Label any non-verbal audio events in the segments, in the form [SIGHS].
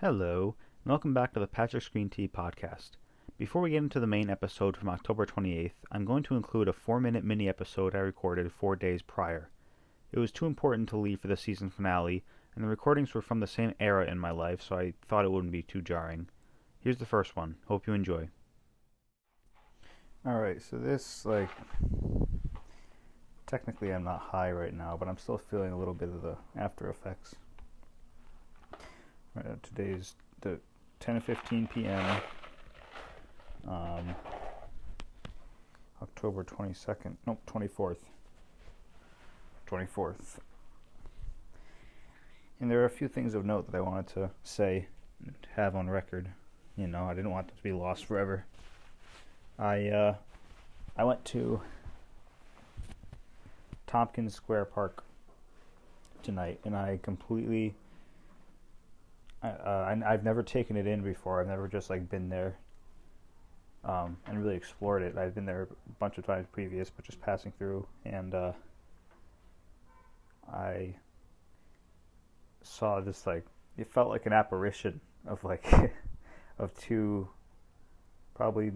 Hello, and welcome back to the Patrick's Green Tea podcast. Before we get into the main episode from October 28th, I'm going to include a four minute mini episode I recorded four days prior. It was too important to leave for the season finale, and the recordings were from the same era in my life, so I thought it wouldn't be too jarring. Here's the first one. Hope you enjoy. Alright, so this, like, technically I'm not high right now, but I'm still feeling a little bit of the after effects. Uh, today's the 10:15 p.m. Um, October 22nd, nope, 24th. 24th. And there are a few things of note that I wanted to say and have on record. You know, I didn't want it to be lost forever. I uh, I went to Tompkins Square Park tonight, and I completely uh, I, have never taken it in before. I've never just like been there um, and really explored it. I've been there a bunch of times previous, but just passing through, and uh, I saw this like it felt like an apparition of like [LAUGHS] of two probably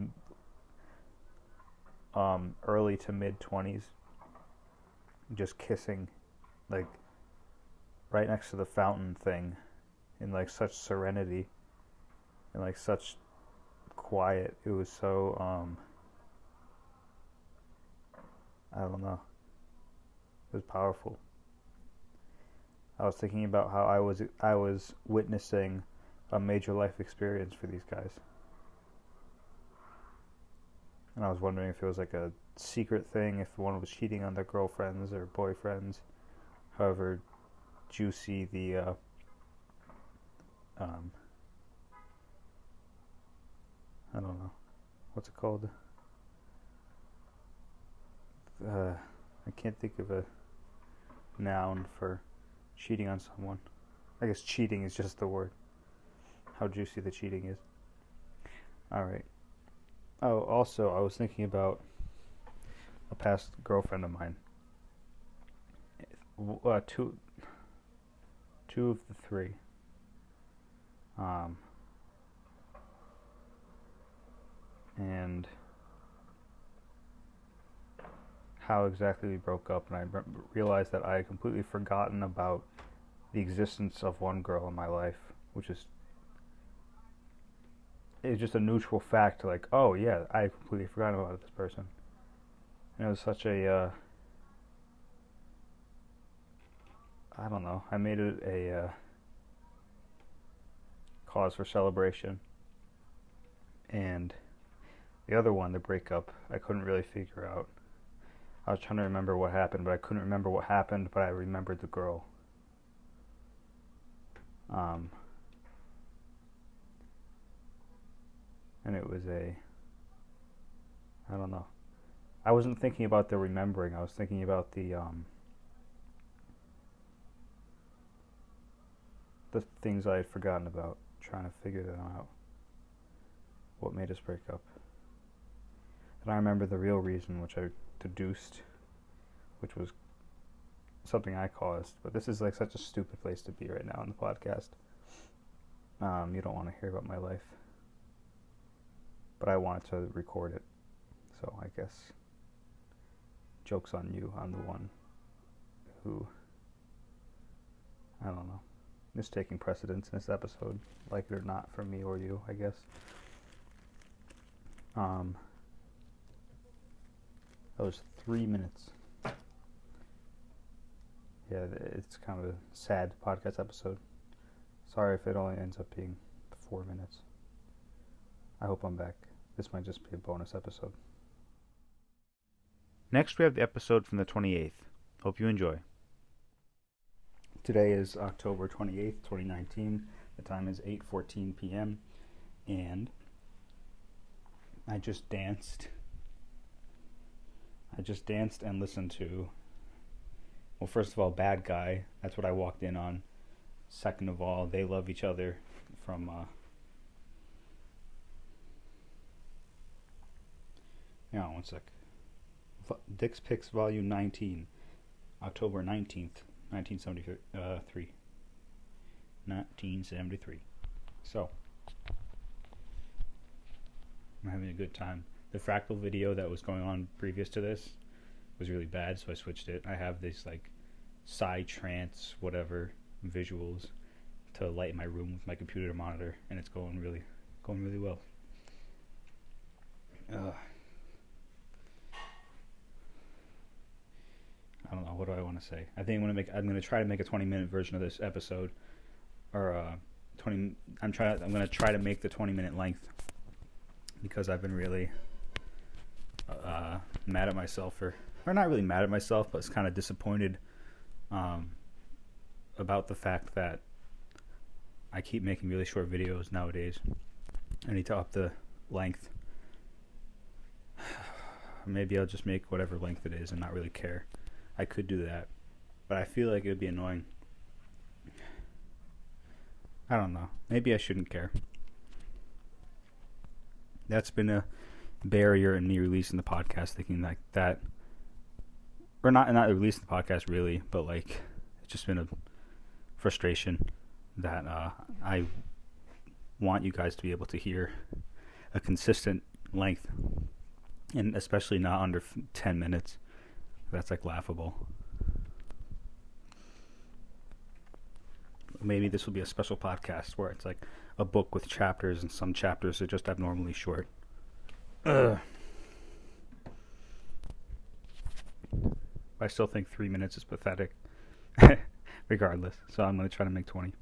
um, early to mid twenties just kissing like right next to the fountain thing in like such serenity and like such quiet. It was so um I don't know. It was powerful. I was thinking about how I was I was witnessing a major life experience for these guys. And I was wondering if it was like a secret thing, if one was cheating on their girlfriends or boyfriends, however juicy the uh, um, I don't know what's it called. Uh, I can't think of a noun for cheating on someone. I guess cheating is just the word. How juicy the cheating is. All right. Oh, also, I was thinking about a past girlfriend of mine. Uh, two, two of the three um, and how exactly we broke up, and I re- realized that I had completely forgotten about the existence of one girl in my life, which is it's just a neutral fact. Like, oh yeah, I completely forgot about this person. And it was such a uh, I don't know. I made it a uh, cause for celebration. And the other one, the breakup, I couldn't really figure out. I was trying to remember what happened, but I couldn't remember what happened, but I remembered the girl. Um, and it was a, I don't know. I wasn't thinking about the remembering, I was thinking about the, um, the things I had forgotten about trying to figure that out. What made us break up? And I remember the real reason, which I deduced, which was something I caused. But this is like such a stupid place to be right now in the podcast. Um, you don't want to hear about my life. But I wanted to record it. So I guess joke's on you. I'm the one who, I don't know is taking precedence in this episode, like it or not, for me or you, I guess. Um, that was three minutes. Yeah, it's kind of a sad podcast episode. Sorry if it only ends up being four minutes. I hope I'm back. This might just be a bonus episode. Next, we have the episode from the 28th. Hope you enjoy. Today is October 28th, 2019. The time is 8:14 p.m. and I just danced. I just danced and listened to well, first of all, Bad Guy. That's what I walked in on. Second of all, They Love Each Other from uh on one sec. Dick's Picks Volume 19, October 19th, 1973. 1973. So, I'm having a good time. The fractal video that was going on previous to this was really bad, so I switched it. I have this like side trance, whatever visuals to light my room with my computer monitor, and it's going really, going really well. Don't know. What do I want to say? I think I'm gonna make. I'm gonna try to make a 20 minute version of this episode, or uh, 20. I'm trying. I'm gonna try to make the 20 minute length because I've been really uh, mad at myself for, or not really mad at myself, but it's kind of disappointed um, about the fact that I keep making really short videos nowadays. I need to up the length. [SIGHS] Maybe I'll just make whatever length it is and not really care. I could do that, but I feel like it would be annoying. I don't know. Maybe I shouldn't care. That's been a barrier in me releasing the podcast, thinking like that, or not not releasing the podcast really, but like it's just been a frustration that uh, I want you guys to be able to hear a consistent length, and especially not under ten minutes. That's like laughable. Maybe this will be a special podcast where it's like a book with chapters, and some chapters are just abnormally short. Ugh. I still think three minutes is pathetic, [LAUGHS] regardless. So I'm going to try to make 20.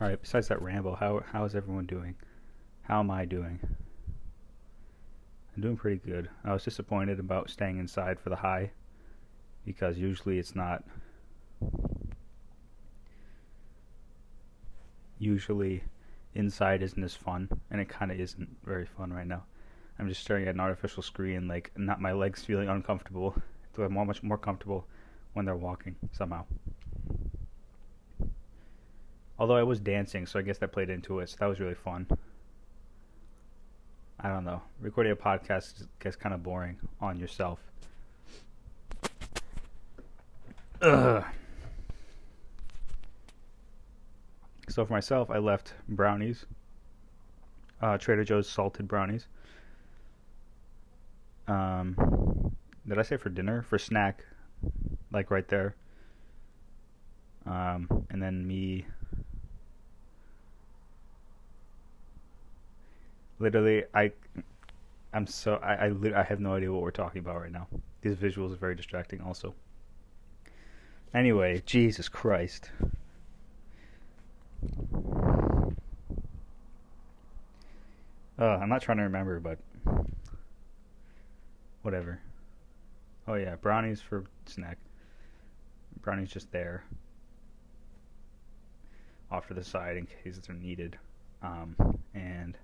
All right. Besides that ramble, how how is everyone doing? How am I doing? I'm doing pretty good. I was disappointed about staying inside for the high because usually it's not. Usually, inside isn't as fun, and it kind of isn't very fun right now. I'm just staring at an artificial screen, like not my legs feeling uncomfortable. So I'm much more comfortable when they're walking somehow. Although I was dancing, so I guess that played into it. So that was really fun. I don't know. Recording a podcast gets kind of boring on yourself. Ugh. So for myself, I left brownies, uh, Trader Joe's salted brownies. Um, did I say for dinner? For snack, like right there. Um, and then me literally i i'm so i I, I have no idea what we're talking about right now. These visuals are very distracting also. Anyway jesus christ. Uh, i'm not trying to remember but whatever. Oh yeah brownies for snack. Brownies just there. Off to the side in case they're needed. Um, and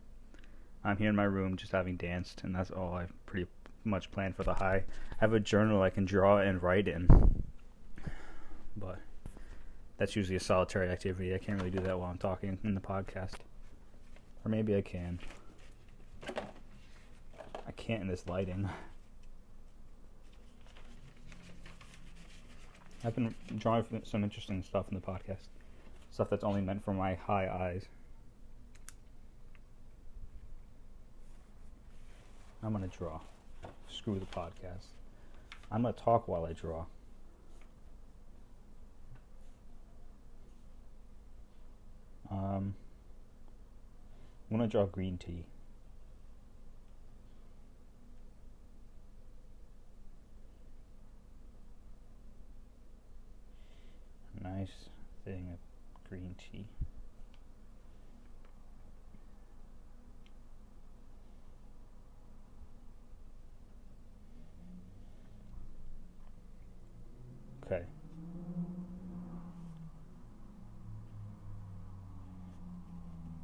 I'm here in my room just having danced, and that's all I've pretty much planned for the high. I have a journal I can draw and write in, but that's usually a solitary activity. I can't really do that while I'm talking in the podcast. Or maybe I can. I can't in this lighting. I've been drawing some interesting stuff in the podcast. Stuff that's only meant for my high eyes. I'm going to draw. Screw the podcast. I'm going to talk while I draw. Um, I'm going to draw green tea. Nice thing of green tea. Okay.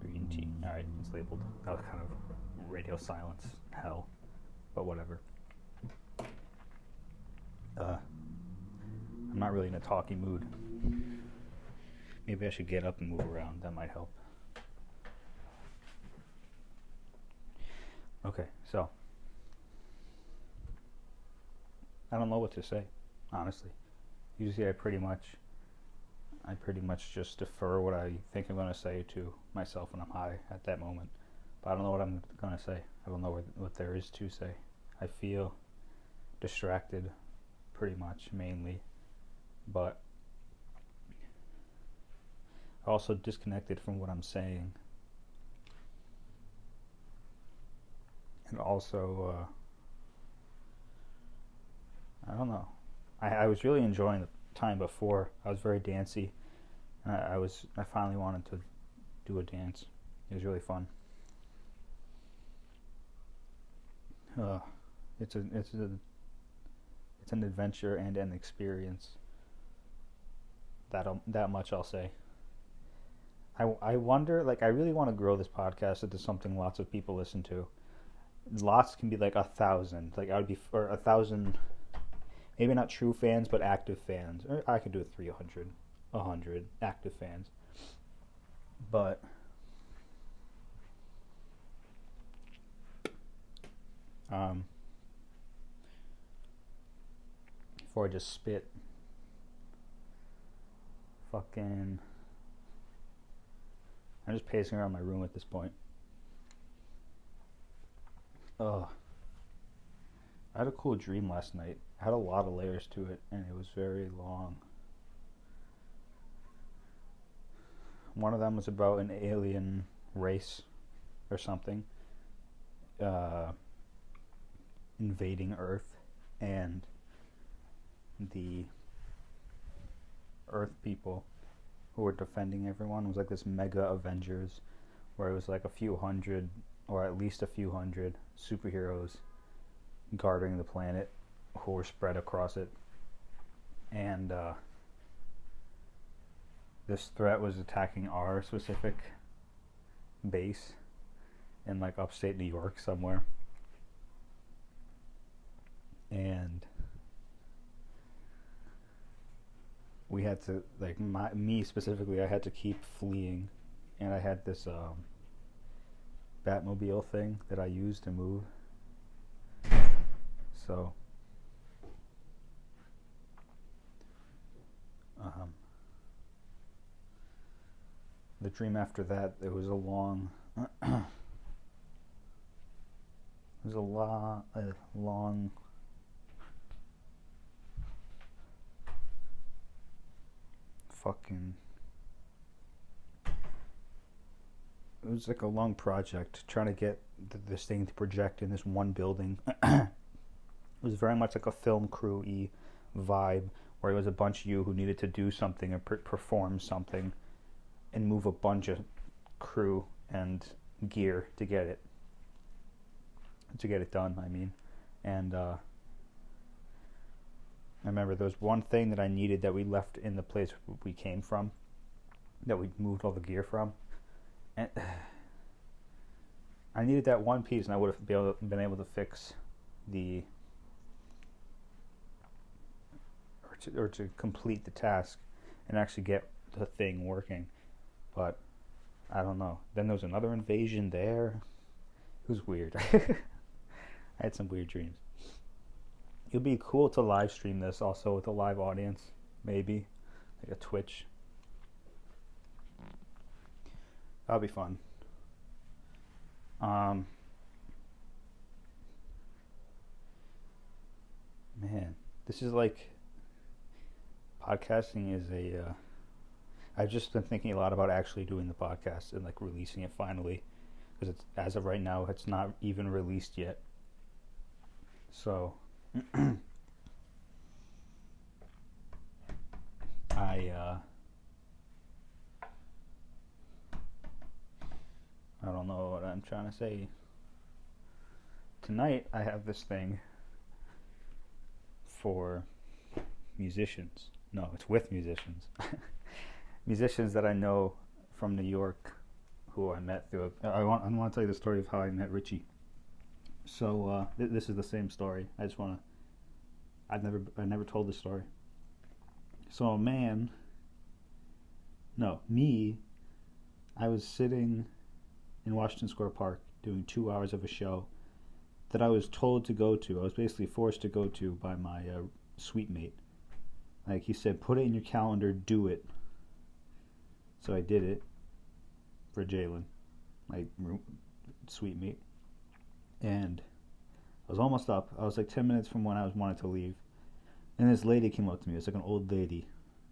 Green tea. Alright, it's labeled. That was kind of radio silence. Hell. But whatever. Uh, I'm not really in a talky mood. Maybe I should get up and move around. That might help. Okay, so. I don't know what to say, honestly usually I pretty much I pretty much just defer what I think I'm going to say to myself when I'm high at that moment. But I don't know what I'm going to say. I don't know what, what there is to say. I feel distracted pretty much, mainly. But also disconnected from what I'm saying. And also, uh, I don't know. I, I was really enjoying the time before. I was very dancey. I, I was I finally wanted to do a dance. It was really fun. Uh, it's a it's a it's an adventure and an experience. That that much I'll say. I, I wonder like I really want to grow this podcast into something lots of people listen to. Lots can be like a thousand. Like I would be or a thousand maybe not true fans, but active fans. Or I could do a 300, 100 active fans. But um, before I just spit, fucking. I'm just pacing around my room at this point. Ugh. I had a cool dream last night. Had a lot of layers to it, and it was very long. One of them was about an alien race or something uh, invading Earth, and the Earth people who were defending everyone it was like this mega Avengers, where it was like a few hundred, or at least a few hundred superheroes guarding the planet who were spread across it. And uh, this threat was attacking our specific base in like upstate New York somewhere. And we had to like my, me specifically I had to keep fleeing and I had this um, Batmobile thing that I used to move so, um, the dream after that, it was a long, [CLEARS THROAT] it was a long, a long, fucking it was like a long project trying to get this thing to project in this one building. [CLEARS THROAT] It was very much like a film crew y vibe, where it was a bunch of you who needed to do something or per- perform something, and move a bunch of crew and gear to get it to get it done. I mean, and uh, I remember there was one thing that I needed that we left in the place we came from, that we moved all the gear from, and [SIGHS] I needed that one piece, and I would have been able to fix the to, or to complete the task and actually get the thing working. But I don't know. Then there was another invasion there. It was weird. [LAUGHS] I had some weird dreams. It would be cool to live stream this also with a live audience, maybe like a Twitch. That'd be fun. Um, man, this is like podcasting is a. Uh, I've just been thinking a lot about actually doing the podcast and like releasing it finally, because it's as of right now it's not even released yet. So. [CLEARS THROAT] I uh, I don't know what I'm trying to say. Tonight I have this thing for musicians. No, it's with musicians. [LAUGHS] musicians that I know from New York who I met through. A, I want I want to tell you the story of how I met Richie. So uh, th- this is the same story. I just want to. I've never I never told this story. So a man. No, me. I was sitting in Washington Square Park doing two hours of a show that I was told to go to. I was basically forced to go to by my uh, suite mate. Like he said, put it in your calendar, do it. So I did it for Jalen, my sweet meat, and I was almost up. I was like ten minutes from when I was wanted to leave, and this lady came up to me. It was like an old lady.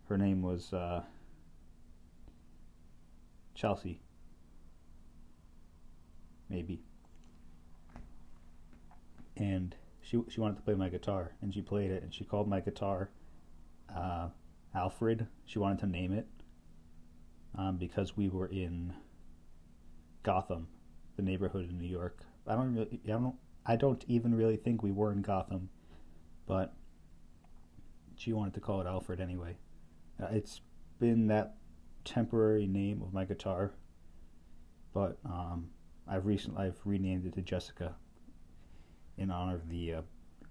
Her name was uh, Chelsea. Maybe. And she she wanted to play my guitar, and she played it, and she called my guitar uh, Alfred. She wanted to name it um, because we were in Gotham, the neighborhood in New York. I don't really, I don't, I don't even really think we were in Gotham, but she wanted to call it Alfred anyway. Uh, it's been that temporary name of my guitar, but um, I've recently I've renamed it to Jessica in honor of the uh,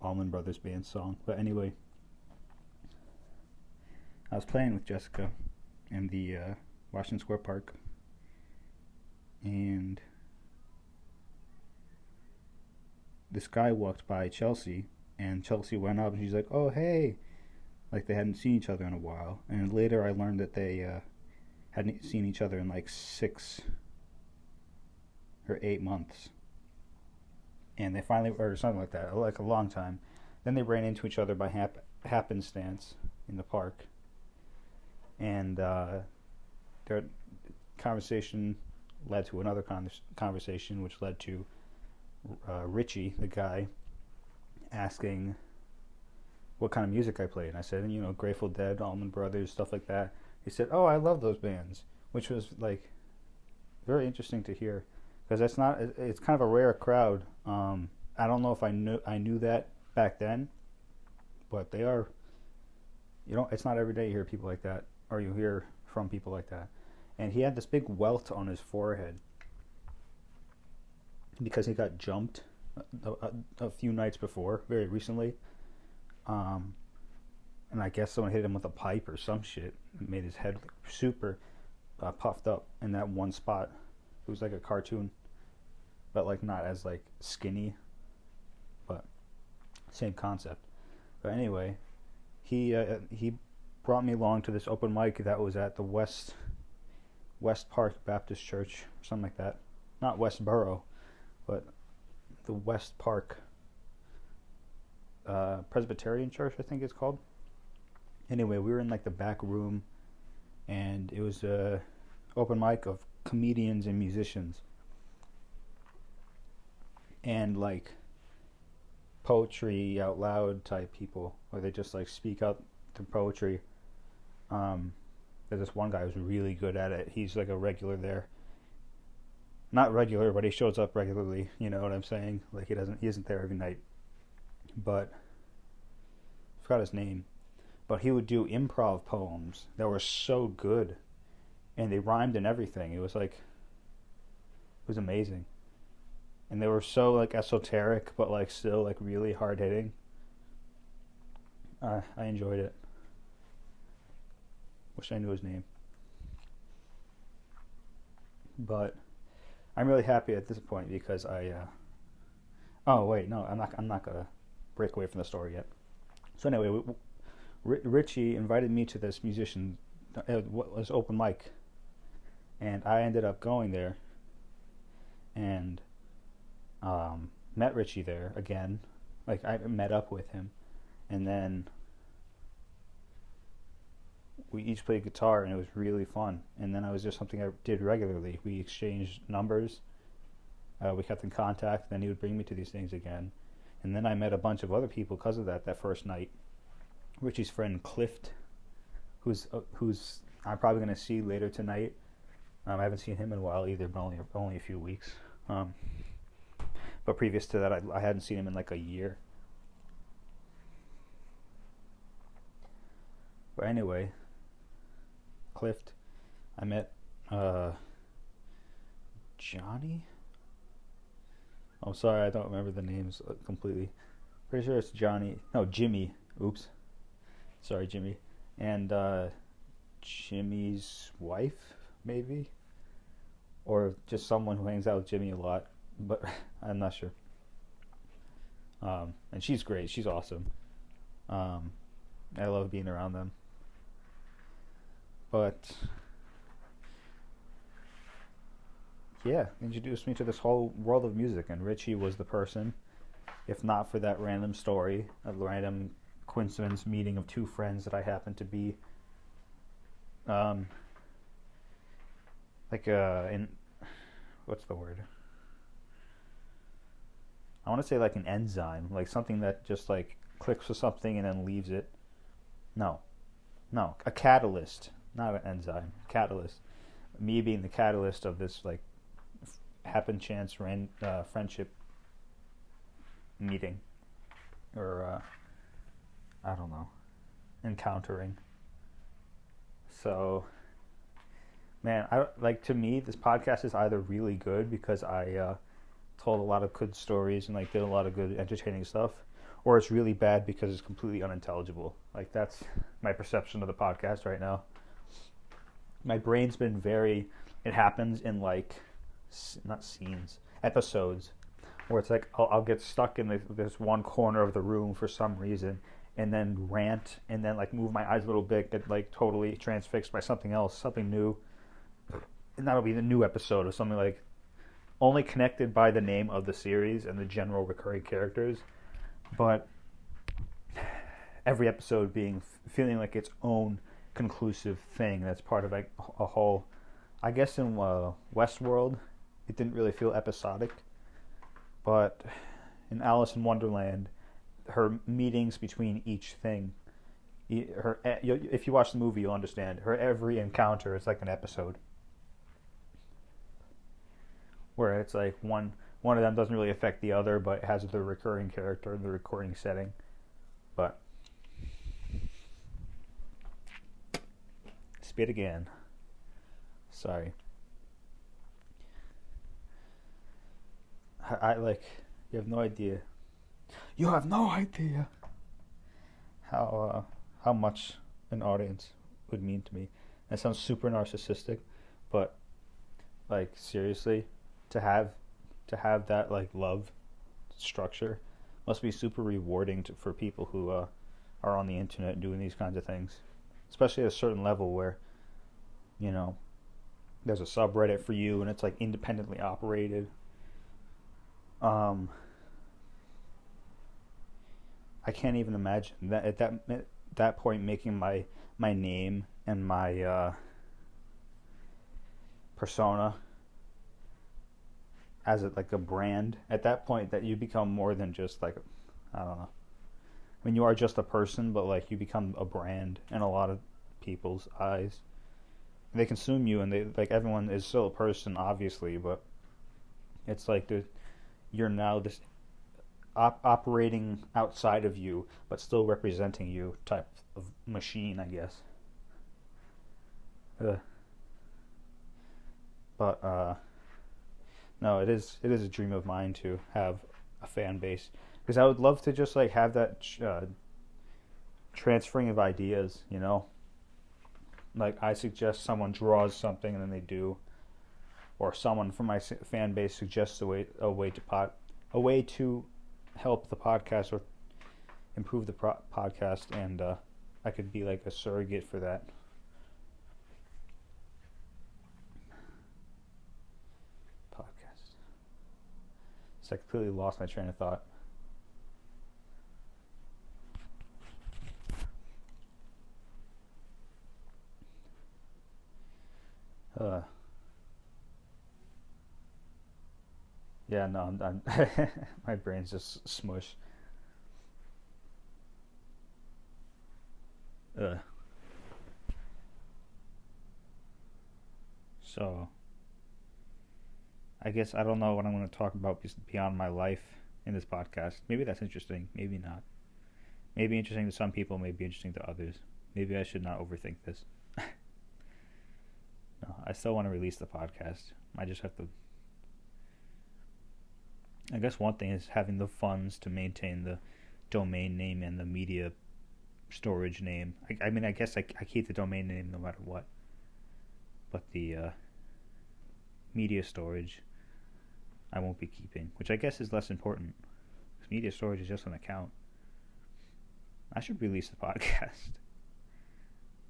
Allman Brothers Band song. But anyway, I was playing with Jessica in the uh, Washington Square Park, and this guy walked by Chelsea, and Chelsea went up, and she's like, "Oh, hey," like they hadn't seen each other in a while. And later, I learned that they uh, hadn't seen each other in like six or eight months, and they finally, or something like that, like a long time. Then they ran into each other by hap- happenstance in the park and uh, their conversation led to another con- conversation, which led to uh, Richie, the guy, asking what kind of music I played. And I said, you know, Grateful Dead, Allman Brothers, stuff like that. He said, "Oh, I love those bands," which was like very interesting to hear because that's not. It's kind of a rare crowd. Um, I don't know if I knew I knew that back then, but they are. You know, it's not every day you hear people like that or you hear from people like that. And he had this big welt on his forehead because he got jumped a, a, a few nights before, very recently. Um, and I guess someone hit him with a pipe or some shit. It made his head super uh, puffed up in that one spot. It was like a cartoon, but like not as like skinny, but same concept. But anyway, he uh, he brought me along to this open mic that was at the West West Park Baptist Church, something like that. Not Westboro, but the West Park uh, Presbyterian Church, I think it's called. Anyway, we were in like the back room, and it was a open mic of comedians and musicians, and like poetry out loud type people, where they just like speak out through poetry um, there's this one guy who's really good at it. He's like a regular there. Not regular, but he shows up regularly. You know what I'm saying? Like he doesn't, he isn't there every night. But I forgot his name. But he would do improv poems that were so good, and they rhymed and everything. It was like, it was amazing. And they were so like esoteric, but like still like really hard hitting. Uh, I enjoyed it. Wish I knew his name. But I'm really happy at this point because I. Uh, oh wait, no, I'm not. I'm not gonna break away from the story yet. So anyway, we, Richie invited me to this musician. It was open mic, and I ended up going there. And um, met Richie there again. Like I met up with him, and then we each played guitar and it was really fun. And then it was just something I did regularly. We exchanged numbers. Uh, we kept in contact. Then he would bring me to these things again. And then I met a bunch of other people because of that that first night. Richie's friend Clift, who's uh, who's I'm probably going to see later tonight. Um, I haven't seen him in a while either, but only only a few weeks. Um, but previous to that, I, I hadn't seen him in like a year. But anyway, Clift. I met uh, Johnny. I'm oh, sorry, I don't remember the names uh, completely. Pretty sure it's Johnny. No, Jimmy. Oops. Sorry, Jimmy. And uh, Jimmy's wife, maybe? Or just someone who hangs out with Jimmy a lot. But [LAUGHS] I'm not sure. Um, and she's great. She's awesome. Um, I love being around them. But yeah, introduced me to this whole world of music. And Richie was the person, if not for that random story, a random coincidence meeting of two friends that I happened to be, um, like uh, in what's the word? I want to say like an enzyme, like something that just like clicks with something and then leaves it. No, no, a catalyst, not an enzyme, catalyst. Me being the catalyst of this like happen chance ran, uh, friendship meeting, or uh, I don't know, encountering. So, man, I like to me this podcast is either really good because I uh, told a lot of good stories and like did a lot of good entertaining stuff, or it's really bad because it's completely unintelligible. Like that's my perception of the podcast right now. My brain's been very. It happens in like, not scenes, episodes, where it's like I'll, I'll get stuck in this one corner of the room for some reason, and then rant, and then like move my eyes a little bit, get like totally transfixed by something else, something new, and that'll be the new episode of something like only connected by the name of the series and the general recurring characters, but [SIGHS] every episode being feeling like its own conclusive thing that's part of like a whole. I guess in uh, Westworld, it didn't really feel episodic, but in Alice in Wonderland, her meetings between each thing, her if you watch the movie, you'll understand. Her every encounter is like an episode where it's like one one of them doesn't really affect the other, but has the recurring character in the recurring setting. But spit again. Sorry. I, I like. You have no idea. You have no idea how uh, how much an audience would mean to me. That sounds super narcissistic, but like seriously, to have to have that like love structure must be super rewarding to, for people who uh, are on the internet doing these kinds of things, especially at a certain level where you know there's a subreddit for you and it's like independently operated. Um, I can't even imagine that at that at that point making my my name and my uh, persona as a, like a brand at that point that you become more than just like I don't know. I mean, you are just a person, but like you become a brand in a lot of people's eyes. They consume you, and they like everyone is still a person, obviously, but it's like the, you're now this op- operating outside of you, but still representing you type of machine, I guess. Uh, but uh, no, it is it is a dream of mine to have a fan base because I would love to just like have that uh, transferring of ideas. You know, like I suggest someone draws something and then they do, or someone from my fan base suggests a way a way to pod a way to help the podcast or improve the pro- podcast, and uh, I could be like a surrogate for that. Podcast. I completely lost my train of thought. Uh, yeah, no, I'm, I'm [LAUGHS] my brain's just smush. Uh. So. I guess I don't know what I'm going to talk about beyond my life in this podcast. Maybe that's interesting. Maybe not. Maybe interesting to some people. Maybe interesting to others. Maybe I should not overthink this. I still want to release the podcast. I just have to. I guess one thing is having the funds to maintain the domain name and the media storage name. I, I mean, I guess I, I keep the domain name no matter what. But the uh, media storage I won't be keeping, which I guess is less important. Because media storage is just an account. I should release the [LAUGHS] podcast.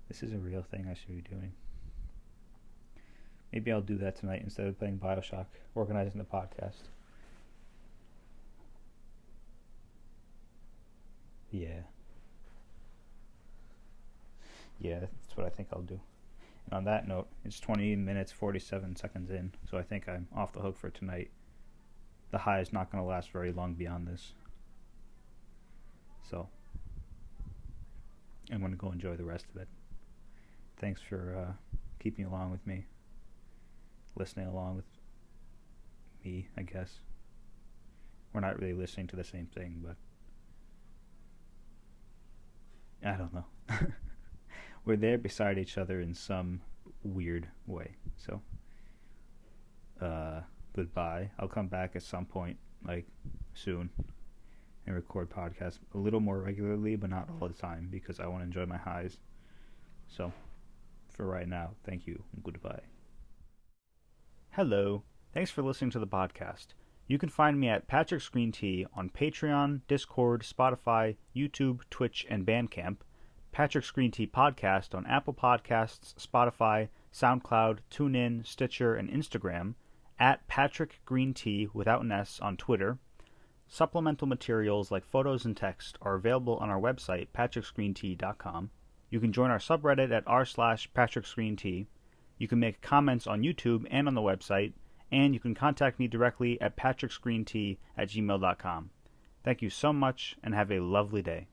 This is a real thing I should be doing. Maybe I'll do that tonight instead of playing Bioshock, organizing the podcast. Yeah. Yeah, that's what I think I'll do. And on that note, it's 20 minutes 47 seconds in, so I think I'm off the hook for tonight. The high is not going to last very long beyond this. So, I'm going to go enjoy the rest of it. Thanks for uh, keeping along with me, listening along with me, I guess. We're not really listening to the same thing, but I don't know. [LAUGHS] We're there beside each other in some weird way. So, uh, goodbye. I'll come back at some point, like soon, and record podcasts a little more regularly, but not all the time because I want to enjoy my highs. So, for right now, thank you goodbye. Hello. Thanks for listening to the podcast. You can find me at Patrick's Green Tea on Patreon, Discord, Spotify, YouTube, Twitch, and Bandcamp. Patrick's Green Tea Podcast on Apple Podcasts, Spotify, SoundCloud, TuneIn, Stitcher, and Instagram. At Patrick Green Tea without an S on Twitter. Supplemental materials like photos and text are available on our website, patricksgreentea.com. You can join our subreddit at r slash patricksgreentea. You can make comments on YouTube and on the website, and you can contact me directly at patricksgreentea at gmail.com. Thank you so much, and have a lovely day.